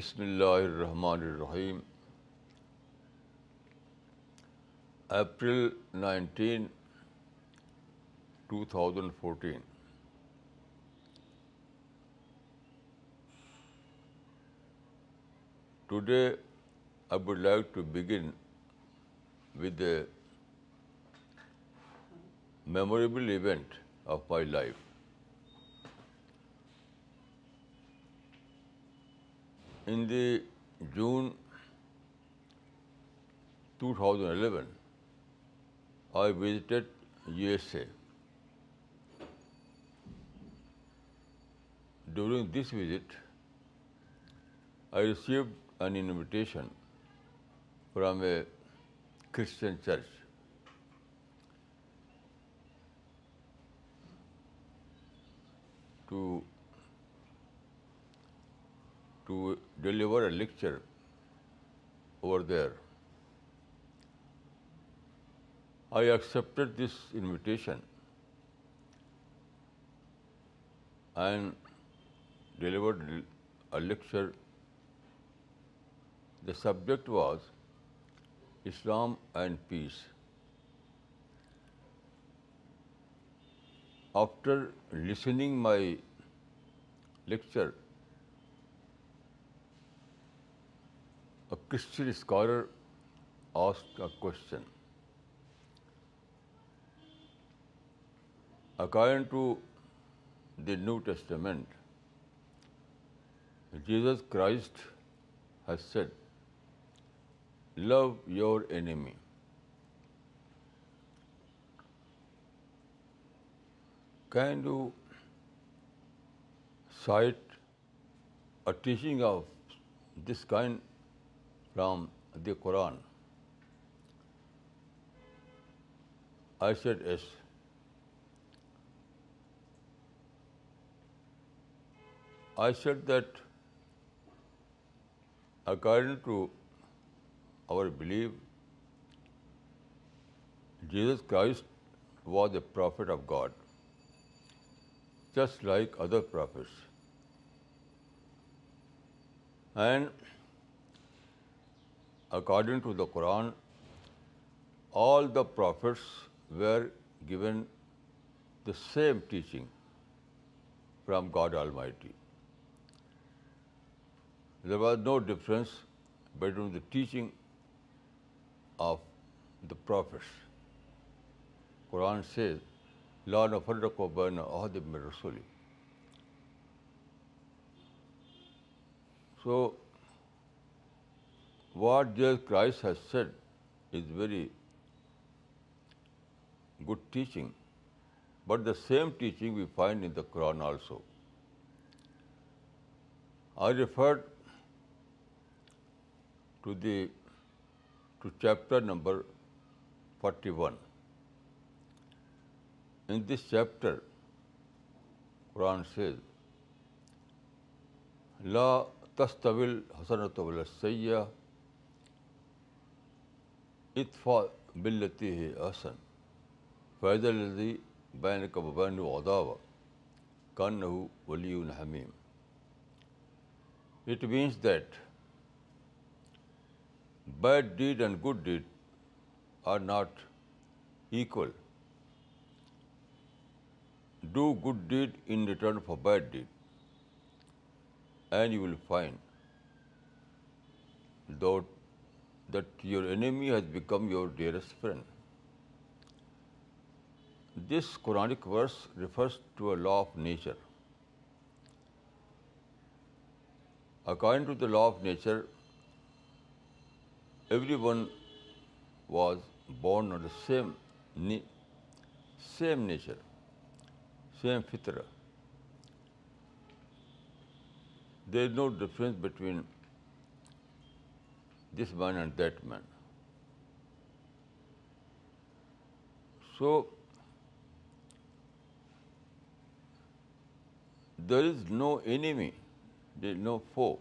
بسم اللہ الرحمن الرحیم April nineteen two thousand fourteen today I would like to begin with a memorable event of my life in the June 2011, I visited USA. During this visit, I received an invitation from a Christian church. To deliver a lecture over there. I accepted this invitation and delivered a lecture. The subject was Islam and Peace. After listening my lecture, Christian scholar ask کا question according to the New Testament Jesus Christ has said love your enemy can do cite a teaching of this kind from the Quran. I said yes. I said that according to our belief, Jesus Christ was a prophet of God, just like other prophets. And according to the Quran all the prophets were given the same teaching from God almighty there was no difference between the teaching of the prophets Quran سے لا نفر و بین عہد میں رسولی so what Jesus Christ has said is very good teaching but the same teaching we find in the Quran also I refer to the to chapter number forty one in this chapter Quran says لا تستویل حسنت سیاح اطفا بلتی ہے احسن فیض الزی بین کب بین ادا و کن ہو ولی الحمیم it means that bad deed and good deed are not equal do good deed in return for bad deed and you will find that that your enemy has become your dearest friend. This Quranic verse refers to a law of nature. According to the law of nature, everyone was born on the same nature, same fitra. There is no difference between this man and that man. So, there is no enemy, there is no foe.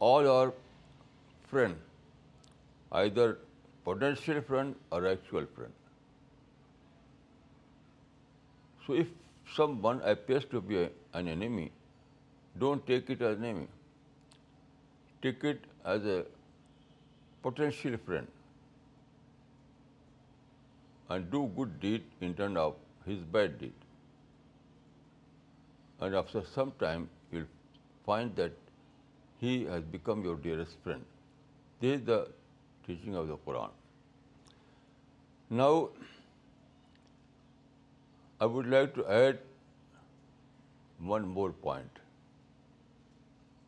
All are friend, either potential friend or actual friend. So, if someone appears to be an enemy, don't take it as an enemy. Take it as a potential friend and do good deed in turn of his bad deed. And after some time, you will find that he has become your dearest friend. This is the teaching of the Quran. Now, I would like to add one more point.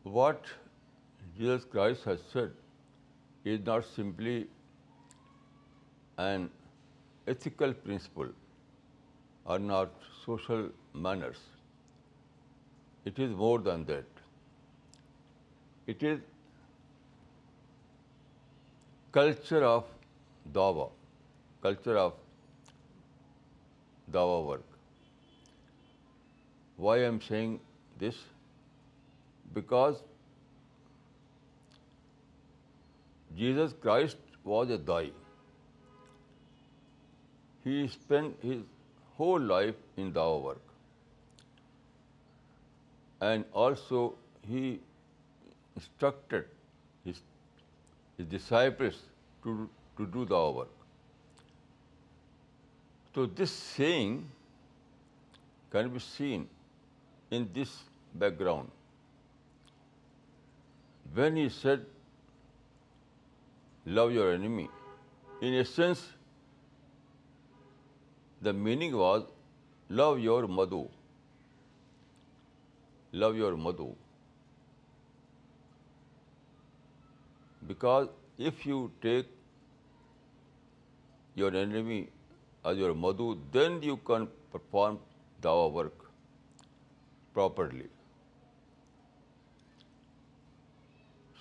What Jesus Christ has said is not simply and ethical principle are not social manners it is more than that it is culture of دعوا culture of دعوا work why I'm seeing this because Jesus Christ was a Dai. He spent his whole life in Dawa work. And also he instructed his disciples to do Dawa work. So this saying can be seen in this background. When he said love your enemy in a sense the meaning was love your مدو love your مدو because if you take your enemy as your مدو then you can perform Dawa work properly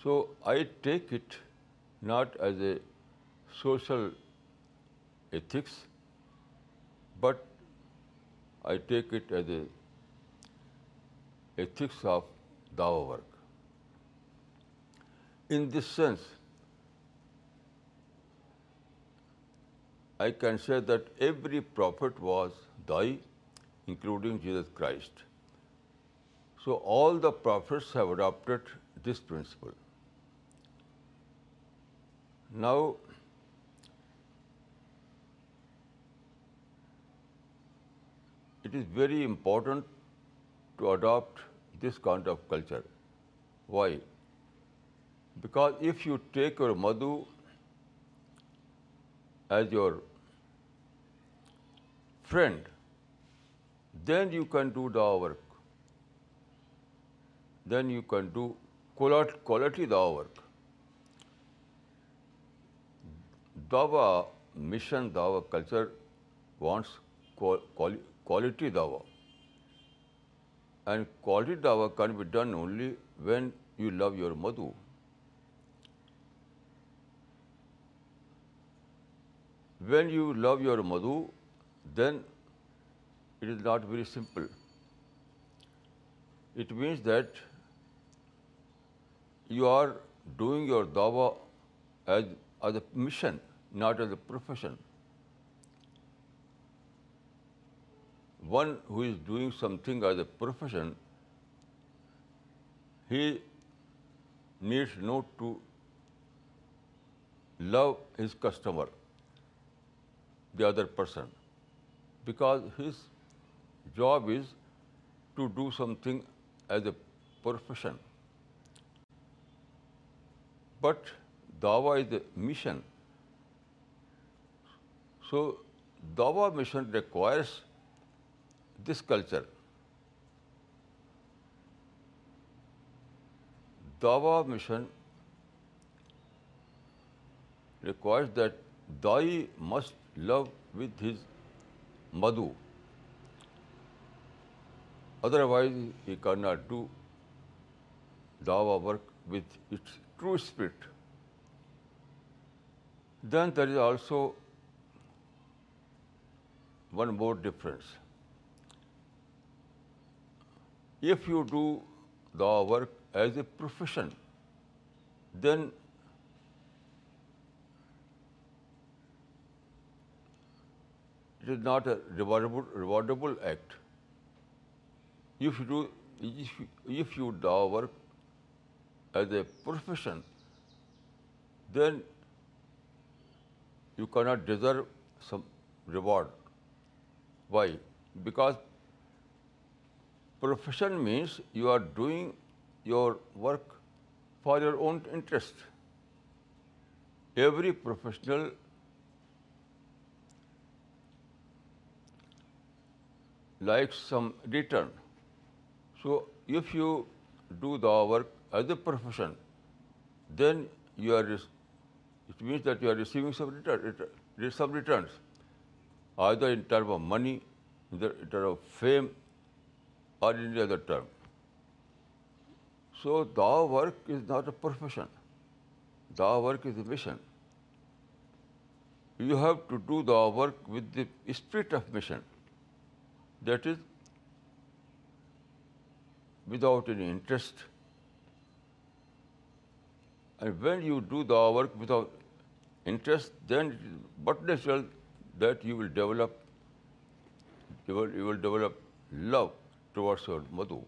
so I take it not as a social ethics, but I take it as a ethics of Dawa work. In this sense, I can say that every prophet was Dai, including Jesus Christ. So all the prophets have adopted this principle. Now, it is very important to adopt this kind of culture. Why? Because if you take your madhu as your friend, then you can do dawa work. Then you can do quality dawa work. دعویٰ mission دعویٰ culture wants quality دعویٰ and quality دعوی can be done only when you love your Madhu when you love your Madhu then it is not very simple it means that you are doing your as as a mission not as a profession. One who is doing something as a profession, he needs not to love his customer, the other person, because his job is to do something as a profession. But dawah is a mission. So, Dawah mission requires this culture. Dawah mission requires that Dai must love with his madhu. Otherwise, he cannot do Dawah work with its true spirit. Then there is also one more difference. If you do the work as a profession, then it is not a rewardable act. If you do work as a profession, then you cannot deserve some reward why? Because profession means you are doing your work for your own interest. Every professional likes some return. So if you do the work as a profession, then you are, it means that you are receiving some returns either in terms of money, in terms of fame, or in any other term. So Dawah work is not a profession. Dawah work is a mission. You have to do Dawah work with the spirit of mission. That is, without any interest. And when you do Dawah work without interest, then it is but natural that you will develop love towards your Madhu.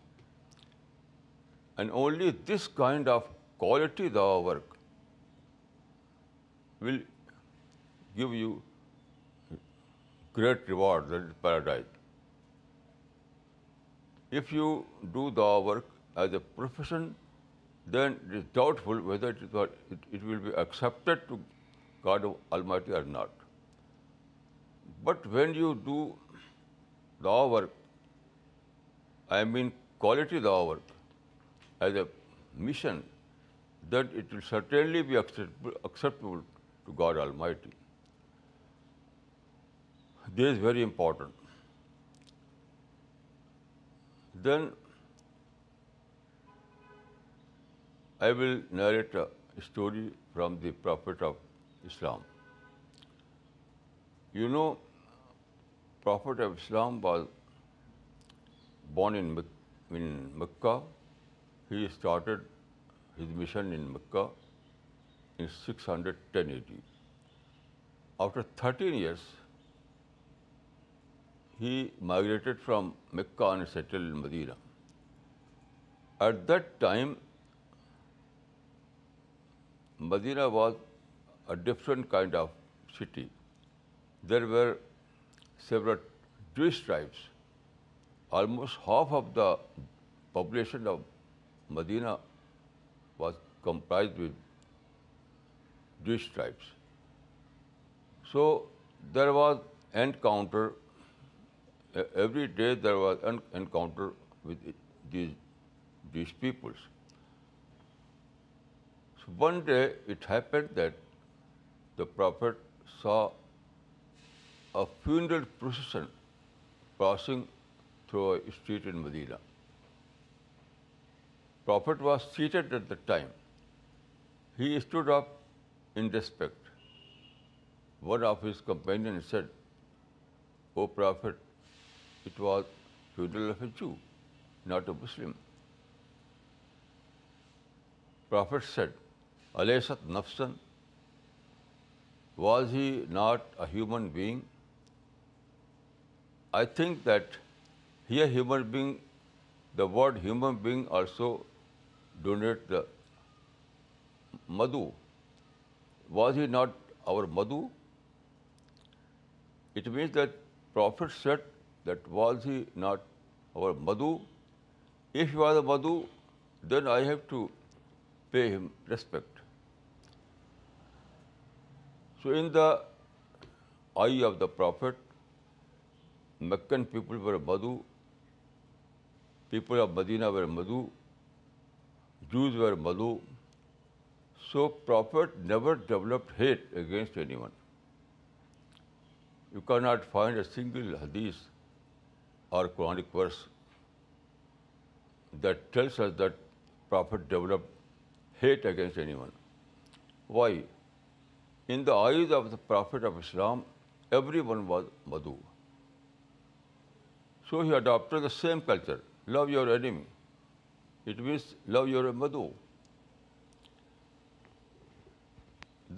And only this kind of quality, the work, will give you great reward, that is paradise. If you do the work as a profession, then it is doubtful whether it will be accepted to God Almighty or not. But when you do law work, I mean quality law work, as a mission, then it will certainly be acceptable to God Almighty. This is very important. Then I will narrate a story from the Prophet of Islam. You know, Prophet of Islam was born in Mecca. He started his mission in Mecca in 610 AD. After 13 years, he migrated from Mecca and settled in Medina. At that time, Medina was a different kind of city. There were several Jewish tribes. Almost half of the population of Medina was comprised with Jewish tribes. So there was encounter, every day there was an encounter with these Jewish peoples. So one day it happened that the Prophet saw a funeral procession crossing through a street in Medina prophet was seated at the time he stood up in respect one of his companion said O prophet it was funeral of a Jew not a Muslim prophet said علیس نفسن was he not a human being I think that here human being, the word human being also donate the Madhu. Was he not our Madhu? It means that Prophet said that was he not our Madhu? If he was a Madhu, then I have to pay him respect. So in the eye of the Prophet, Meccan people were Badu, people of Medina were Madu, Jews were Madu. So Prophet never developed hate against anyone. You cannot find a single hadith or Quranic verse that tells us that Prophet developed hate against anyone. Why? In the eyes of the Prophet of Islam, everyone was Madu. So he adopted the same culture, love your enemy. It means love your madhu.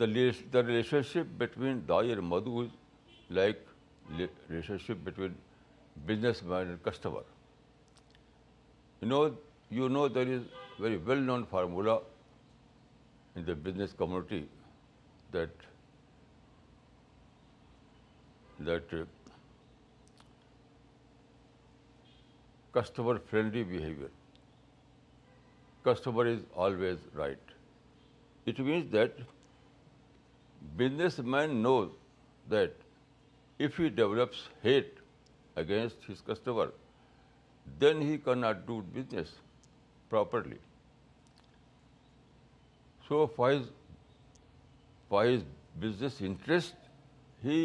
The relationship between dai and madhu is like relationship between businessman and customer. You know there is very well-known formula in the business community that customer-friendly behavior. Customer is always right. It means that businessman knows that if he develops hate against his customer, then he cannot do business properly. So for his business interest, he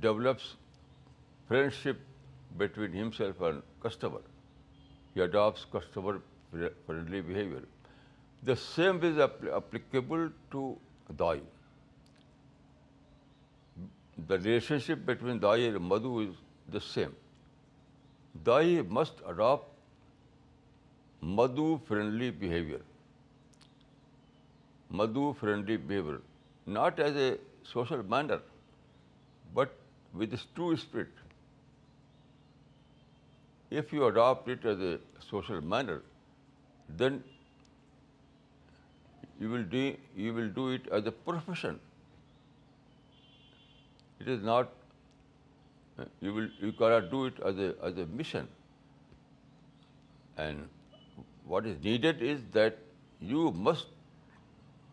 develops friendship between himself and customer. He adopts customer friendly behavior. The same is applicable to Dai. The relationship between Dai and Madhu is the same. Dai must adopt Madhu-friendly behavior. Madhu-friendly behavior, not as a social manner with this true spirit, if you adopt it as a social manner, then you will do it as a profession. It is not you cannot do it as a mission. And what is needed is that you must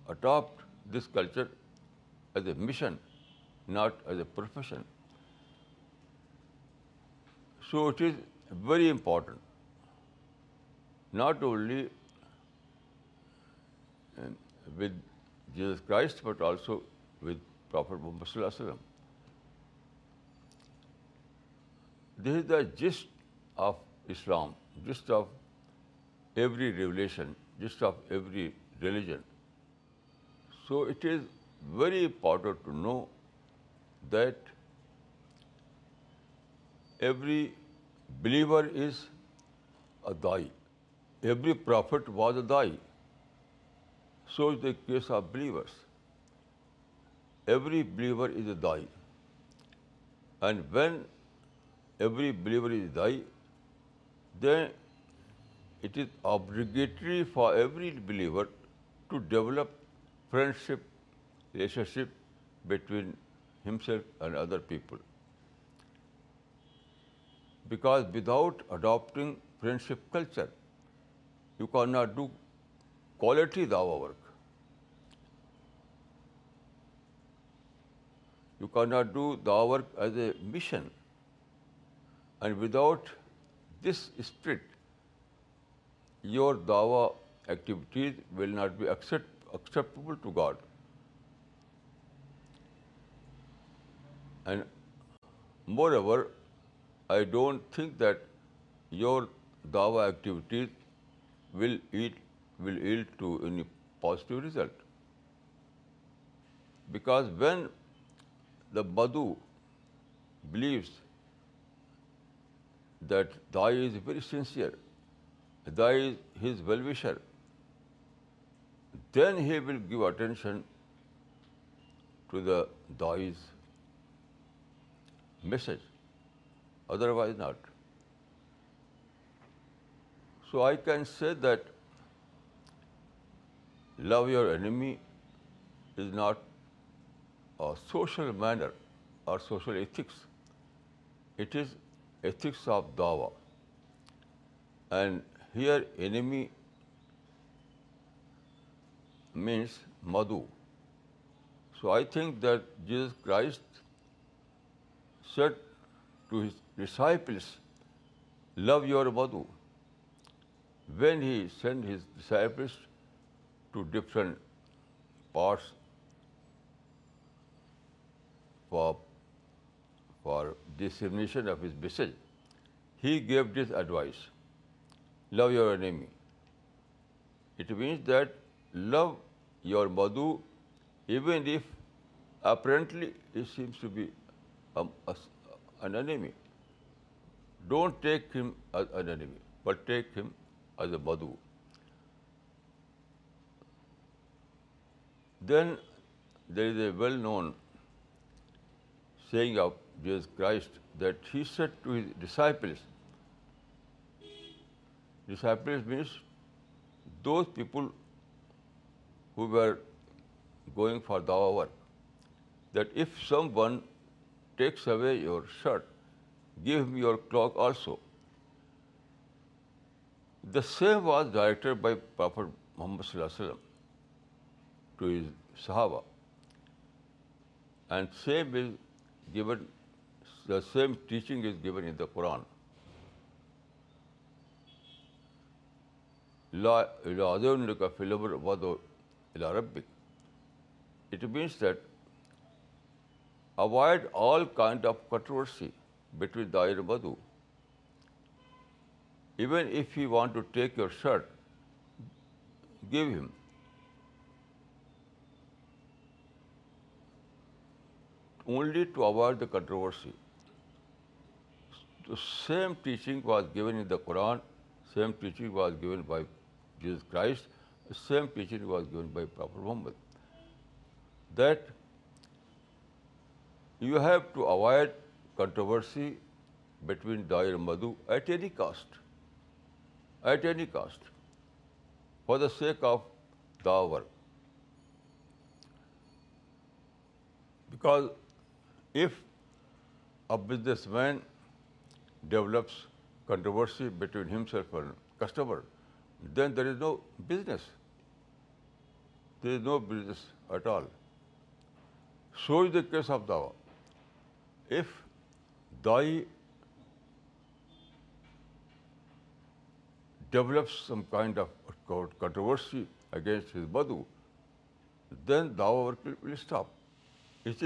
adopt this culture as a mission, not as a profession. So it is very important not only with Jesus Christ but also with prophet Muhammad صلی اللہ علیہ وسلم this is the gist of Islam gist of every revelation gist of every religion so it is very important to know that every Believer is a dai. Every prophet was a dai. So is the case of believers. Every believer is a dai. And when every believer is a dai, then it is obligatory for every believer to develop friendship, relationship between himself and other people because without adopting friendship culture, you cannot do quality of our work. You cannot do the work as a mission, and without this spirit, your dawa activities will not be acceptable to God. And moreover, I don't think that your دعوا activities will at will add to any positive result because when the بدھو believes that the is very sincere the is his well wisher then he will give attention to the the is message otherwise not. So I can say that love your enemy is not a social manner or social ethics. It is ethics of Dawah. And here enemy means madhu. So I think that Jesus Christ said to his disciples, love your Vadu. When he sent his disciples to different parts for dissemination of his message, he gave this advice, love your enemy. It means that love your Madhu, even if apparently he seems to be an enemy. Don't take him as an enemy, but take him as a Badhu. Then there is a well-known saying of Jesus Christ that he said to his disciples, disciples means those people who were going for the hour, that if someone takes away your shirt give me your cloak also the same was directed by prophet Muhammad صلی اللہ علیہ وسلم to his صحابہ and same is given the same teaching is given in the Quran لا کا فلور وربک it means that avoid all kind of controversy between the Ayurveda. Even if he want to take your shirt, give him. Only to avoid the controversy. The same teaching was given in the Quran, same teaching was given by Jesus Christ, same teaching was given by Prophet Muhammad. That you have to avoid controversy between Dai and Madhu at any cost, for the sake of the work. Because if a businessman develops controversy between himself and customer, then there is no business. There is no business at all. So is the case of Dawa. Develops some kind of controversy against بدو then the stop it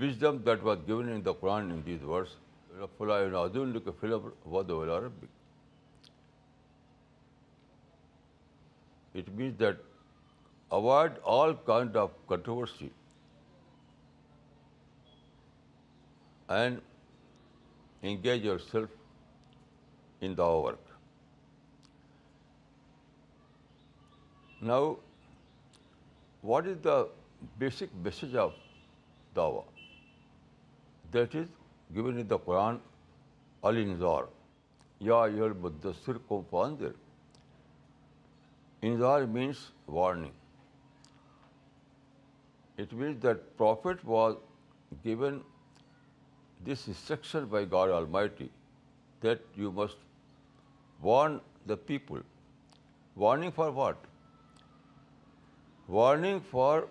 wisdom that was given the Quran it that avoid all kind of controversy and engage yourself in the work now what is the basic message of Dawa that is given the Quran الار یا یور مدثر کو Anzar means warning it means that prophet was given This instruction by God Almighty that you must warn the people. Warning for what? Warning for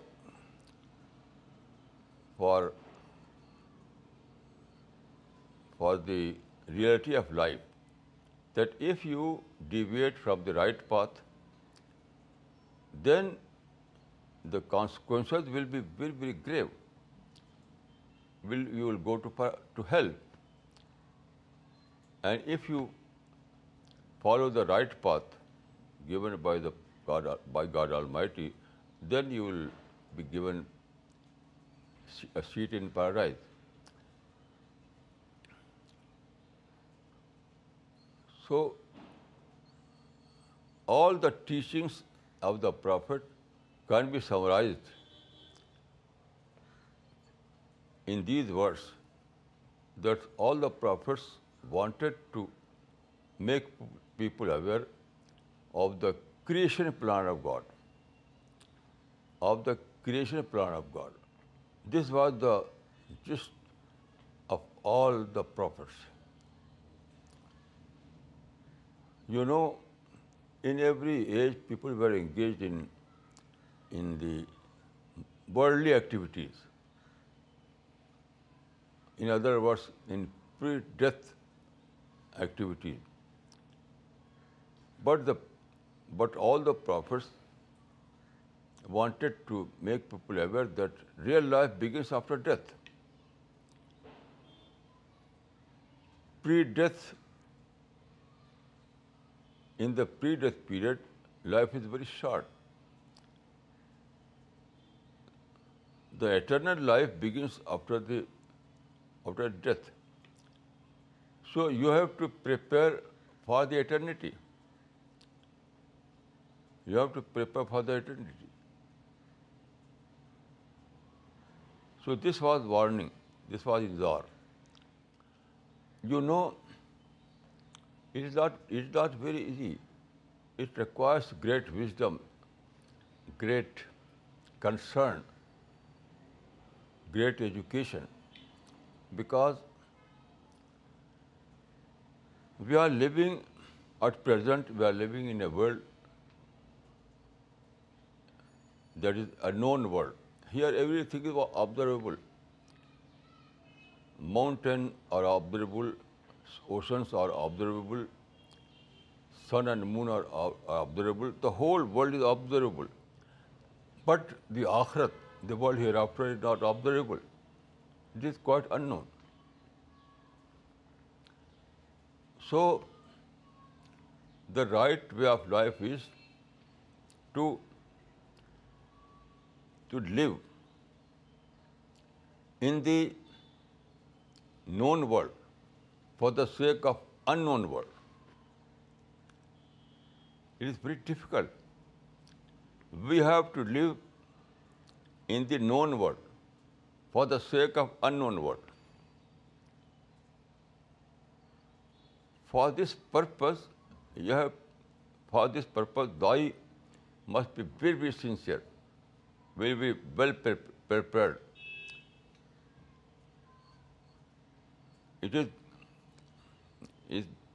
the reality of life, that if you deviate from the right path, then the consequences will be very, very grave you will go to hell. And if you follow the right path given by God Almighty, then you will be given a seat in paradise. So all the teachings of the Prophet can be summarized in these words that all the prophets wanted to make people aware of the creation plan of God, of the creation plan of God. This was the gist of all the prophets. You know, in every age, people were engaged in the worldly activities. In other words, in pre-death activity. But all the prophets wanted to make people aware that real life begins after death. Pre-death, in the pre-death period, life is very short. The eternal life begins after the after death. So you have to prepare for the eternity. You have to prepare for the eternity. So this was warning. This was his door. You know, it is not very easy. It requires great wisdom, great concern, great education because we are living at present, we are living in a world that is a known world. Here everything is observable. Mountains are observable, oceans are observable, sun and moon are observable, the whole world is observable. But the Akhirat, the world hereafter, is not observable it is quite unknown. So, the right way of life is to live in the known world for the sake of unknown world. It is very difficult. We have to live in the known world for the sake of unknown world. For this purpose, thou must be very sincere, will be well prepared. It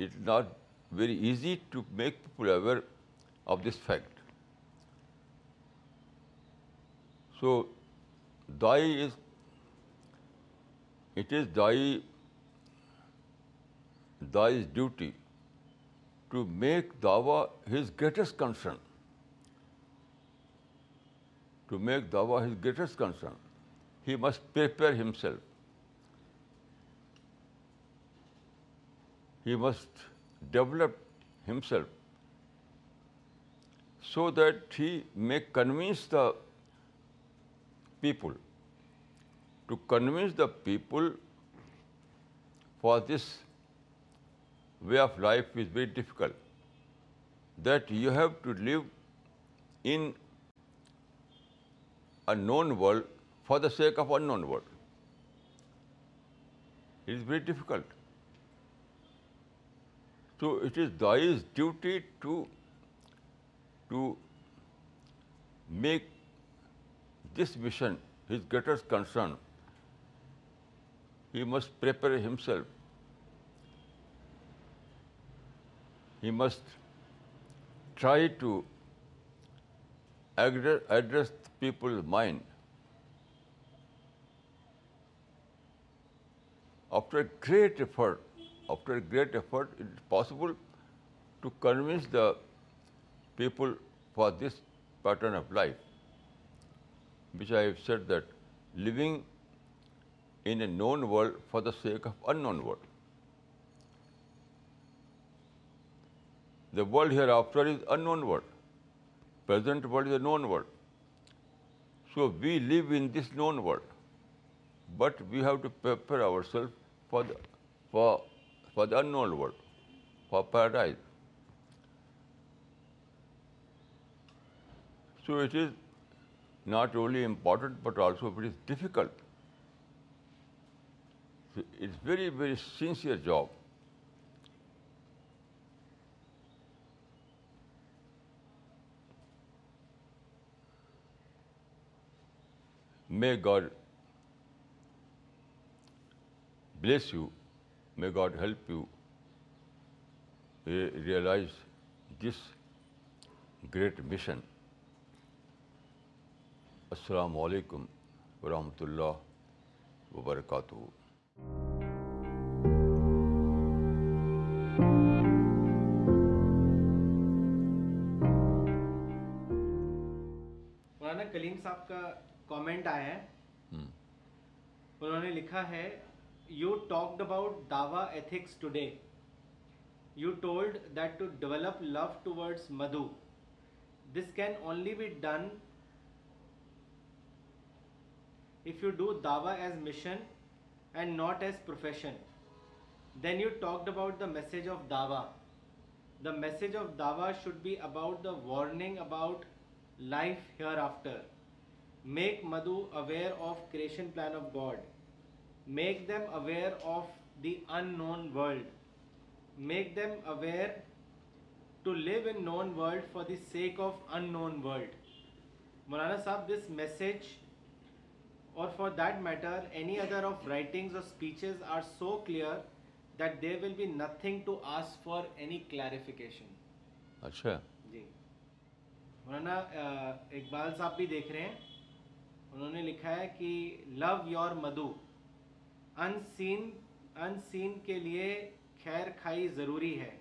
is not very easy to make people aware of this fact. So, thy is it is thy's duty to make dawah his greatest concern, He must prepare himself. He must develop himself so that he may convince the people to convince the people for this way of life is very difficult, that you have to live in a known world for the sake of unknown world. It is very difficult. So it is thy's duty to make this mission his greatest concern. He must prepare himself. He must try to address people's mind. After a great effort, it is possible to convince the people for this pattern of life, which I have said that living in a known world for the sake of unknown world. The world hereafter is unknown world. Present world is a known world. So we live in this known world, but we have to prepare ourselves for the unknown world, for paradise. So it is not only important, but also it is difficult it's very very sincere job may God bless you may God help you realize this great mission السلام علیکم ورحمۃ اللہ وبرکاتہ کلیم صاحب کا comment آیا ہے ہے انہوں نے لکھا you talked about Dawa ethics today you told that to develop love to Madhu this can only be done if you do Dawa as mission and not as profession then you talked about the message of Dawa the message of Dawa should be about the warning about life hereafter make Madhu aware of creation plan of God make them aware of the unknown world make them aware to live in known world for the sake of unknown world Maulana Sahab this message or for that matter any other of writing or speeches are so clear that there will be nothing to ask for any clarification اچھا جی بولانا اقبال صاحب بھی دیکھ رہے ہیں انہوں نے لکھا ہے کہ لو یور مدھو ان سین ان سین کے لیے خیر کھائی ضروری ہے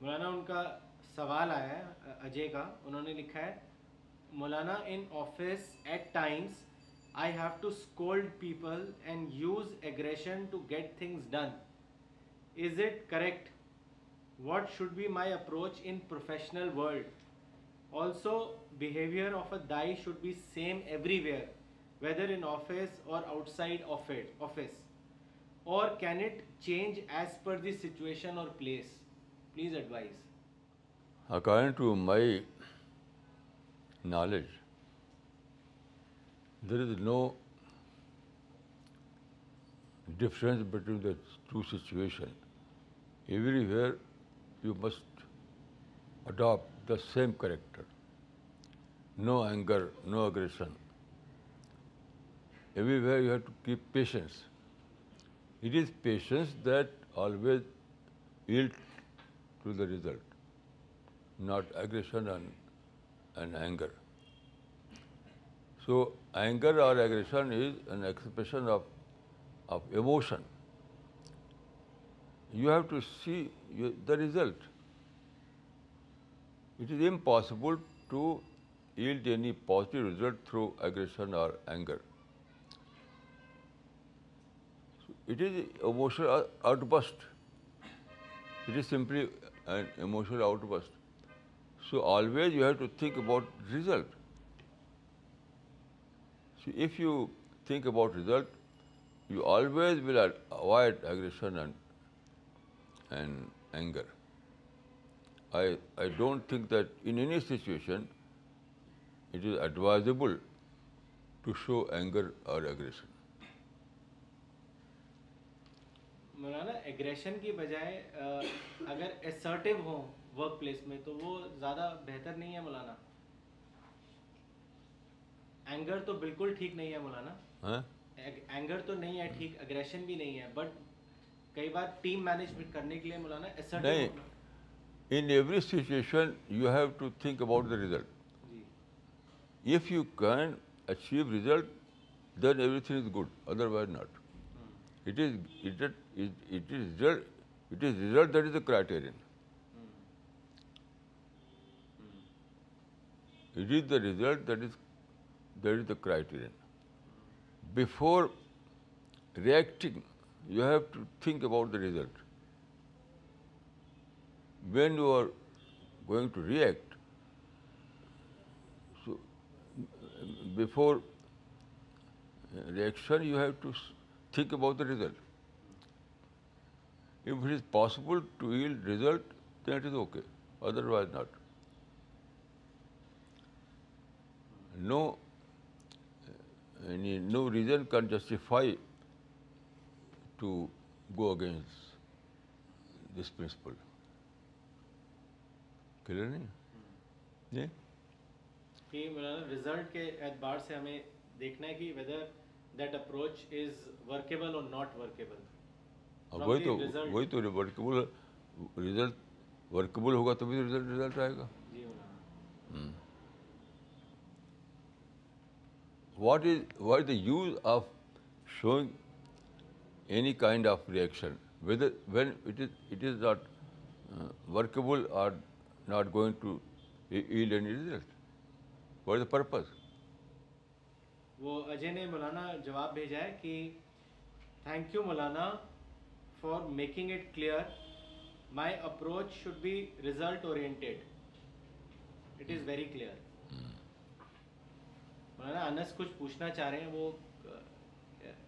بولانا ان کا سوال آیا ہے اجے کا انہوں نے لکھا ہے Maulana, in office at times I have to scold people and use aggression to get things done. Is it correct? What should be my approach in professional world? Also, behavior of a dai should be same everywhere, whether in office or outside of it, office. Or can it change as per the situation or place? Please advise. According to my knowledge, there is no difference between the two situations. Everywhere you must adopt the same character. No anger, no aggression. Everywhere you have to keep patience. It is patience that always yields to the result, not aggression and and anger. So anger or aggression is an expression of emotion. You have to see the result. It is impossible to yield any positive result through aggression or anger. It is emotional outburst. It is simply an emotional outburst. So always you have to think about result so if you think about result you always will avoid aggression and and anger I I don't think that in any situation it is advisable to show anger اور aggression Maulana aggression کی بجائے اگر ایسرٹیو ہوں work place میں تو وہ زیادہ بہتر نہیں ہے مولانا اینگر تو بالکل ٹھیک نہیں ہے مولانا اینگر ہاں؟ تو نہیں ہے ٹھیک اگریشن بھی نہیں ہے بٹ کئی بار ٹیم مینجمنٹ کرنے کے لیے Maulana in every situation you have to think about the result if you can achieve result then everything is good otherwise not it is it is result that is the criterion It is the result that is the criterion. Before reacting, you have to think about the result. When you are going to react, so before reaction, you have to think about the result. If it is possible to yield result, then it is okay, otherwise not. No یعنی no reason can justify to go against this principle clear نہیں جی result کے اعتبار سے ہمیں دیکھنا ہے کہ whether that approach is workable or not workable وہی تو وہی تو ورکیبل ریزلٹ ورکیبل ہوگا تبھی ریزلٹ ریزلٹ آئے گا جی ہوں what is what the use of showing any kind of reaction with when it is it is not workable are not going to ill end result what is the purpose وہ اجے نے مولانا جواب بھیجا ہے کہ thank you Maulana for making it clear my approach should be result oriented it is very clear Maulana Anas کچھ پوچھنا چاہ رہے ہیں وہ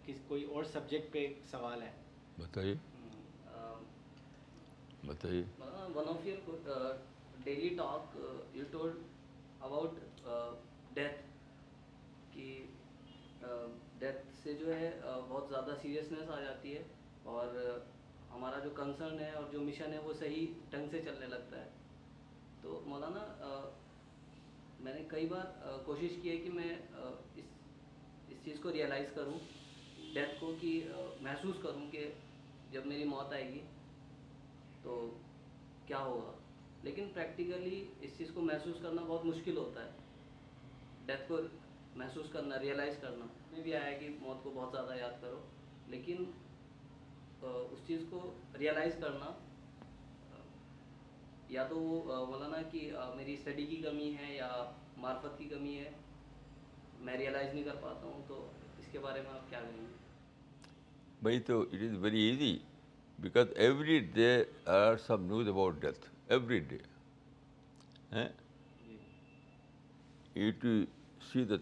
کس کوئی اور سبجیکٹ پہ سوال ہے بتائیے بتائیے one of your daily talk you about death death سے جو ہے بہت زیادہ سیریسنیس آ جاتی ہے اور ہمارا جو کنسرن ہے اور جو مشن ہے وہ صحیح ڈھنگ سے چلنے لگتا ہے تو مولانا میں نے کئی بار کوشش کی ہے کہ میں اس اس چیز کو ریئلائز کروں ڈیتھ کو کہ محسوس کروں کہ جب میری موت آئے گی تو کیا ہوگا لیکن پریکٹیکلی اس چیز کو محسوس کرنا بہت مشکل ہوتا ہے ڈیتھ کو محسوس کرنا ریئلائز کرنا میں بھی آیا کہ موت کو بہت زیادہ یاد کرو لیکن اس چیز کو ریئلائز کرنا یا تو وہ بولا نا کہ میری اسٹڈی کی کمی ہے یا معرفت کی کمی ہے میں ریئلائز نہیں کر پاتا ہوں تو اس کے بارے میں آپ کیا کہیں گے بھائی تو it is very easy because every day are some news about death every day to see the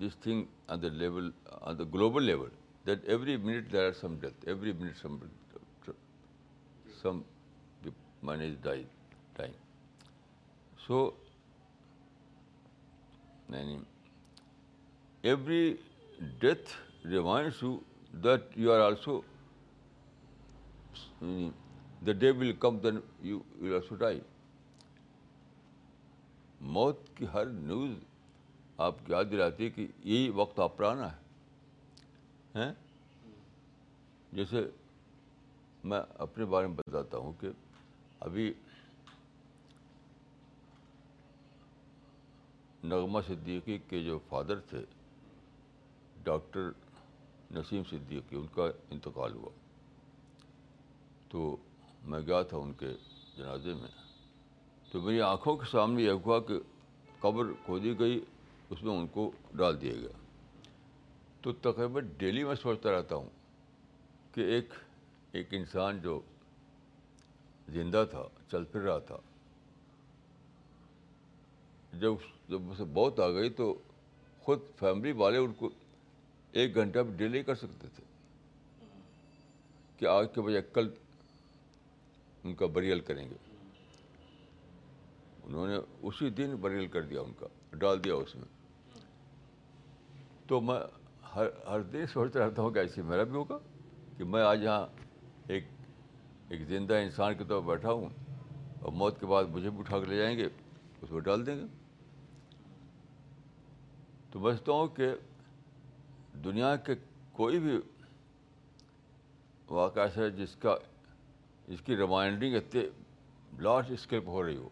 this thing on the level on the global level that every minute there are some death every minute some some die so یعنی every death reminds you that you are also the day will come then you will also die موت کی ہر news آپ کو یاد دلاتی ہے کہ یہی وقت آپ پرانا ہے جیسے میں اپنے بارے میں بتاتا ہوں کہ ابھی نغمہ صدیقی کے جو فادر تھے ڈاکٹر نسیم صدیقی ان کا انتقال ہوا تو میں گیا تھا ان کے جنازے میں تو میری آنکھوں کے سامنے یہ ہوا کہ قبر کھودی گئی اس میں ان کو ڈال دیا گیا تو تقریباً ڈیلی میں سوچتا رہتا ہوں کہ ایک ایک انسان جو زندہ تھا چل پھر رہا تھا جب جب اسے بہت آ گئی تو خود فیملی والے ان کو ایک گھنٹہ بھی ڈیلے کر سکتے تھے کہ آج کے بجائے کل ان کا بریل کریں گے انہوں نے اسی دن بریل کر دیا ان کا ڈال دیا اس میں تو میں ہر ہر دن سوچتا رہتا ہوں کہ ایسے میرا بھی ہوگا کہ میں آج یہاں ایک زندہ انسان کے طور پر بیٹھا ہوں اور موت کے بعد مجھے بھی اٹھا کے لے جائیں گے اس میں ڈال دیں گے تو بچتا ہوں کہ دنیا کے کوئی بھی واقعہ ایسا ہے جس کا جس کی ریمائنڈنگ اتنے لاسٹ پہ ہو رہی ہو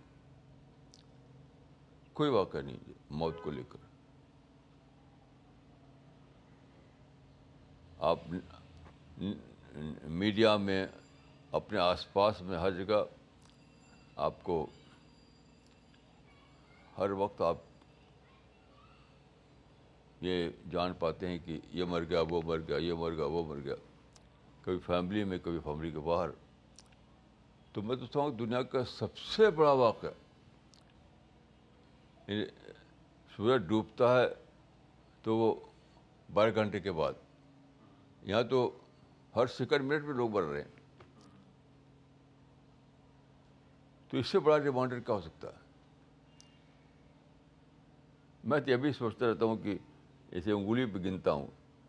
کوئی واقعہ نہیں موت کو لے کر آپ میڈیا میں اپنے آس پاس میں ہر جگہ آپ کو ہر وقت آپ یہ جان پاتے ہیں کہ یہ مر گیا وہ مر گیا یہ مر گیا وہ مر گیا کبھی فیملی میں کبھی فیملی کے باہر تو میں تو ہوں دنیا کا سب سے بڑا واقعہ یعنی سورج ڈوبتا ہے تو وہ بارہ گھنٹے کے بعد یہاں تو ہر سیکنڈ منٹ میں لوگ مر رہے ہیں تو اس سے بڑا ریمانڈر کیا ہو سکتا ہے میں تو ابھی سوچتا رہتا ہوں کہ اسے انگلی پہ گنتا ہوں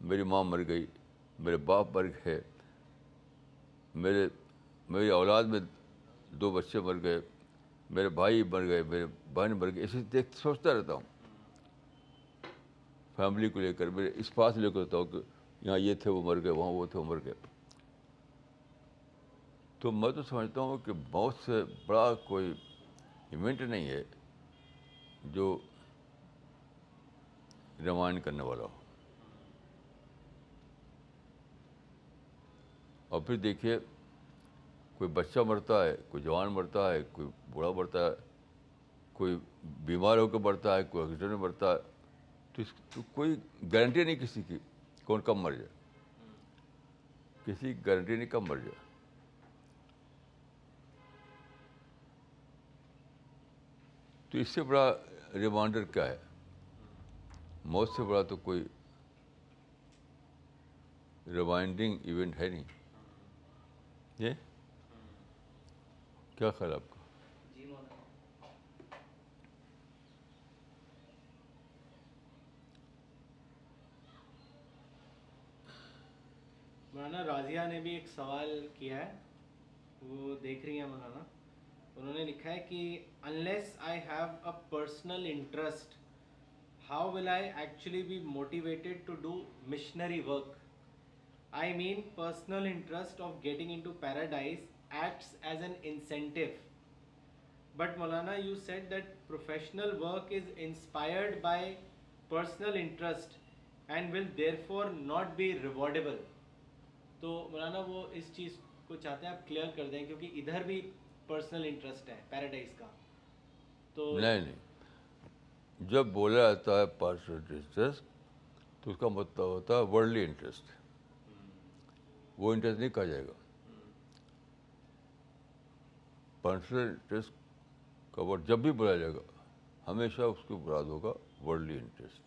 میری ماں مر گئی میرے باپ مر گئے میرے میری اولاد میں دو بچے مر گئے میرے بھائی مر گئے میرے بہن مر گئے اسے دیکھ سوچتا رہتا ہوں فیملی کو لے کر میرے اس پاس لے کر رہتا ہوں کہ یہاں یہ تھے وہ مر گئے وہاں وہ تھے وہ مر گئے تو میں تو سمجھتا ہوں کہ بہت سے بڑا کوئی ایونٹ نہیں ہے جو رمائن کرنے والا ہو اور پھر دیکھیے کوئی بچہ مرتا ہے کوئی جوان مرتا ہے کوئی بوڑھا مرتا ہے کوئی بیمار ہو کے مرتا ہے کوئی ایکسیڈنٹ میں مرتا ہے تو اس تو کوئی گارنٹی نہیں کسی کی کون کم مر جائے کسی گارنٹی نہیں کم مر جائے تو اس سے بڑا ریمائنڈر کیا ہے موت سے بڑا تو کوئی ریمائنڈنگ ایونٹ ہے نہیں یہ کیا خیال آپ کا مولانا راضیہ نے بھی ایک سوال کیا ہے وہ دیکھ رہی ہیں مولانا انہوں نے لکھا ہے کہ unless I have a personal interest how will I actually be motivated to do missionary work I mean personal interest of getting into paradise acts as an incentive but Maulana you said that professional work is inspired by personal interest and will therefore not be rewardable تو مولانا وہ اس چیز کو چاہتے ہیں آپ clear کر دیں کیونکہ ادھر بھی پرسنل انٹرسٹ ہے پیراڈائز کا تو نہیں نہیں جب بولا جاتا ہے پرسنل انٹرسٹ تو اس کا مطلب ہوتا ہے ورلڈلی انٹرسٹ وہ انٹرسٹ نہیں کہا جائے گا پرسنل انٹرسٹ کا ورڈ جب بھی بولا جائے گا ہمیشہ اس کو براد ہوگا ورلڈلی انٹرسٹ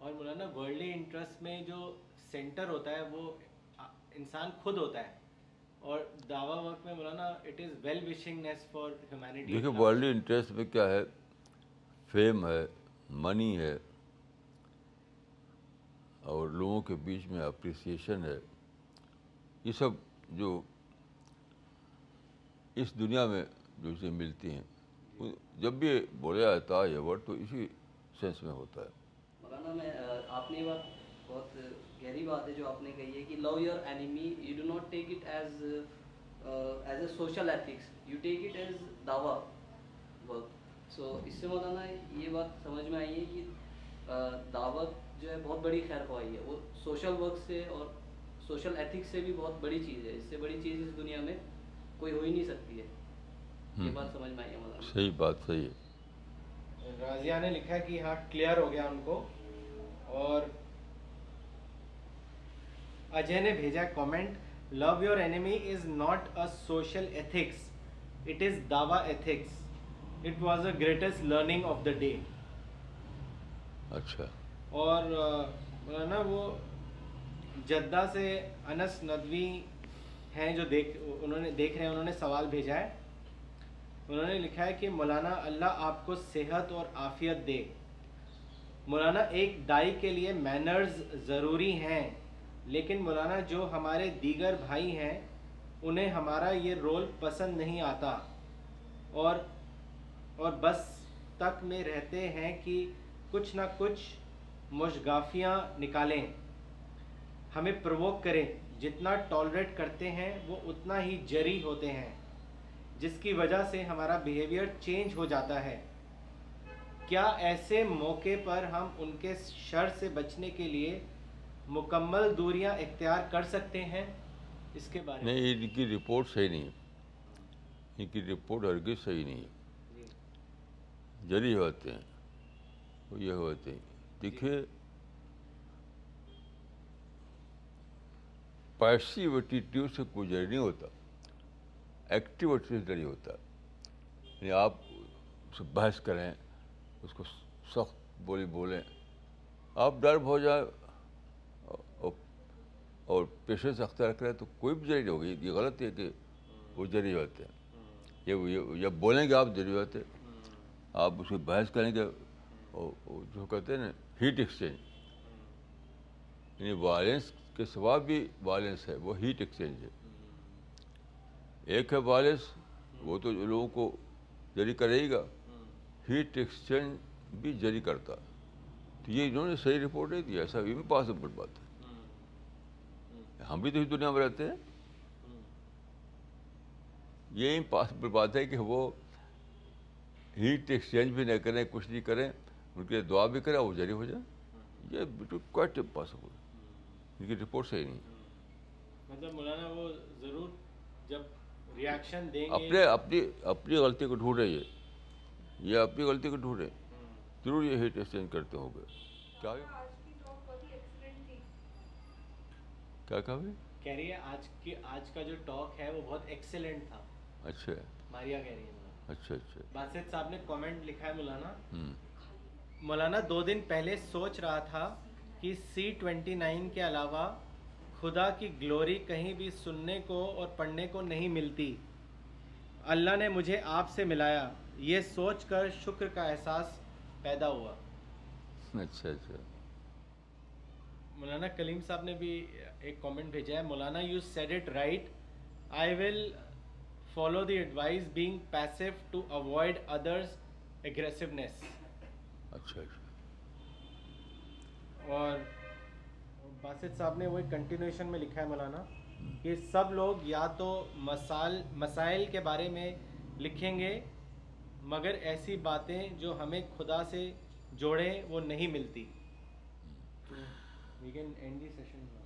اور مولانا ورلڈلی انٹرسٹ میں جو سینٹر ہوتا ہے وہ انسان خود ہوتا ہے اور دعوا ورک میں بولا نا it is well wishingness for humanity دیکھیے ورلڈ انٹرسٹ میں کیا ہے فیم ہے منی ہے اور لوگوں کے بیچ میں اپریسیشن ہے یہ سب جو اس دنیا میں جو اسے ملتی ہیں جب بھی بولے جاتا ہے یہ ورڈ تو اسی سینس میں ہوتا ہے مولانا میں آپ نے یہ بات بہت گہری بات ہے جو آپ نے کہی ہے کہ love your enemy you do not take it as as a social ethics you take it as work so اس سے مولانا یہ بات سمجھ میں آئی ہے کہ uh, دعوت جو ہے بہت بڑی خیر خواہی ہے وہ سوشل ورک سے اور سوشل ایتھکس سے بھی بہت بڑی چیز ہے اس سے بڑی چیز اس دنیا میں کوئی ہو ہی نہیں سکتی ہے یہ بات سمجھ میں آئی ہے مولانا صحیح بات صحیح ہے راضیہ نے لکھا کہ ہاں کلیئر ہو گیا ان کو اور اجے نے بھیجا ہے comment love your enemy is not a social ethics it is Dawa ethics it was the greatest learning of the day اچھا اور مولانا وہ جدہ سے انس ندوی ہیں جوال بھیجا ہے انہوں نے لکھا ہے کہ مولانا اللہ آپ کو صحت اور آفیت دے مولانا ایک ڈائی کے لیے مینرز ضروری ہیں لیکن مولانا جو ہمارے دیگر بھائی ہیں انہیں ہمارا یہ رول پسند نہیں آتا اور اور بس تک میں رہتے ہیں کہ کچھ نہ کچھ مشغافیاں نکالیں ہمیں پرووک کریں جتنا ٹالریٹ کرتے ہیں وہ اتنا ہی جری ہوتے ہیں جس کی وجہ سے ہمارا بیہیویئر چینج ہو جاتا ہے کیا ایسے موقع پر ہم ان کے شر سے بچنے کے لیے مکمل دوریاں اختیار کر سکتے ہیں اس کے بارے میں نہیں ان کی رپورٹ صحیح نہیں ہے ان کی رپورٹ ہرگز صحیح نہیں ہے جی۔ جری ہوتے ہیں یہ ہوتے ہیں دیکھیے ایٹیٹیوڈ سے کوئی جری نہیں ہوتا ایکٹیوٹی سے جری ہوتا یعنی آپ اسے بحث کریں اس کو سخت بولی بولیں آپ ڈر ہو جائیں اور پیشنس اختیار کریں تو کوئی بھی ذریعہ ہوگی یہ غلط ہے کہ وہ ذریعہ ہوتے ہیں یہ جب بولیں گے آپ ذریعہ ہوتے آپ اس کی بحث کریں گے اور جو کہتے ہیں نا ہیٹ ایکسچینج یعنی وائلنس کے سوا بھی وائلنس ہے وہ ہیٹ ایکسچینج ہے ایک ہے وائلنس وہ تو لوگوں کو جری کرے گا ہیٹ ایکسچینج بھی جری کرتا تو یہ انہوں نے صحیح رپورٹ نہیں دیا ایسا بھی بات ہے ہم بھی تو اس دنیا میں رہتے ہیں یہ امپاسبل بات ہے کہ وہ ہیٹ ایکسچینج بھی نہ کریں کچھ نہیں کریں ان کے لیے دعا بھی کریں وہ جاری ہو جائیں یہ بالکل کوائٹ امپاسبل ان کی رپورٹ صحیح نہیں مطلب مولانا وہ ضرور جب ریاکشن دیں گے اپنے اپنی اپنی غلطی کو ڈھونڈے یہ یہ اپنی غلطی کو ڈھونڈے ضرور یہ ہیٹ ایکسچینج کرتے ہوں گے کیا مولانا دو دن پہلے سوچ رہا تھا کہ سی ٹوینٹی نائن کے علاوہ خدا کی گلوری کہیں بھی سننے کو اور پڑھنے کو نہیں ملتی اللہ نے مجھے آپ سے ملایا یہ سوچ کر شکر کا احساس پیدا ہوا اچھا اچھا مولانا کلیم صاحب نے بھی ایک کومنٹ بھیجا ہے Maulana you said it right I will follow the advice being passive to avoid others aggressiveness اچھا اور باسط صاحب نے وہ کنٹینیوشن میں لکھا ہے مولانا کہ سب لوگ یا تو مسائل مسائل کے بارے میں لکھیں گے مگر ایسی باتیں جو ہمیں خدا سے جوڑیں وہ نہیں ملتی we can end the session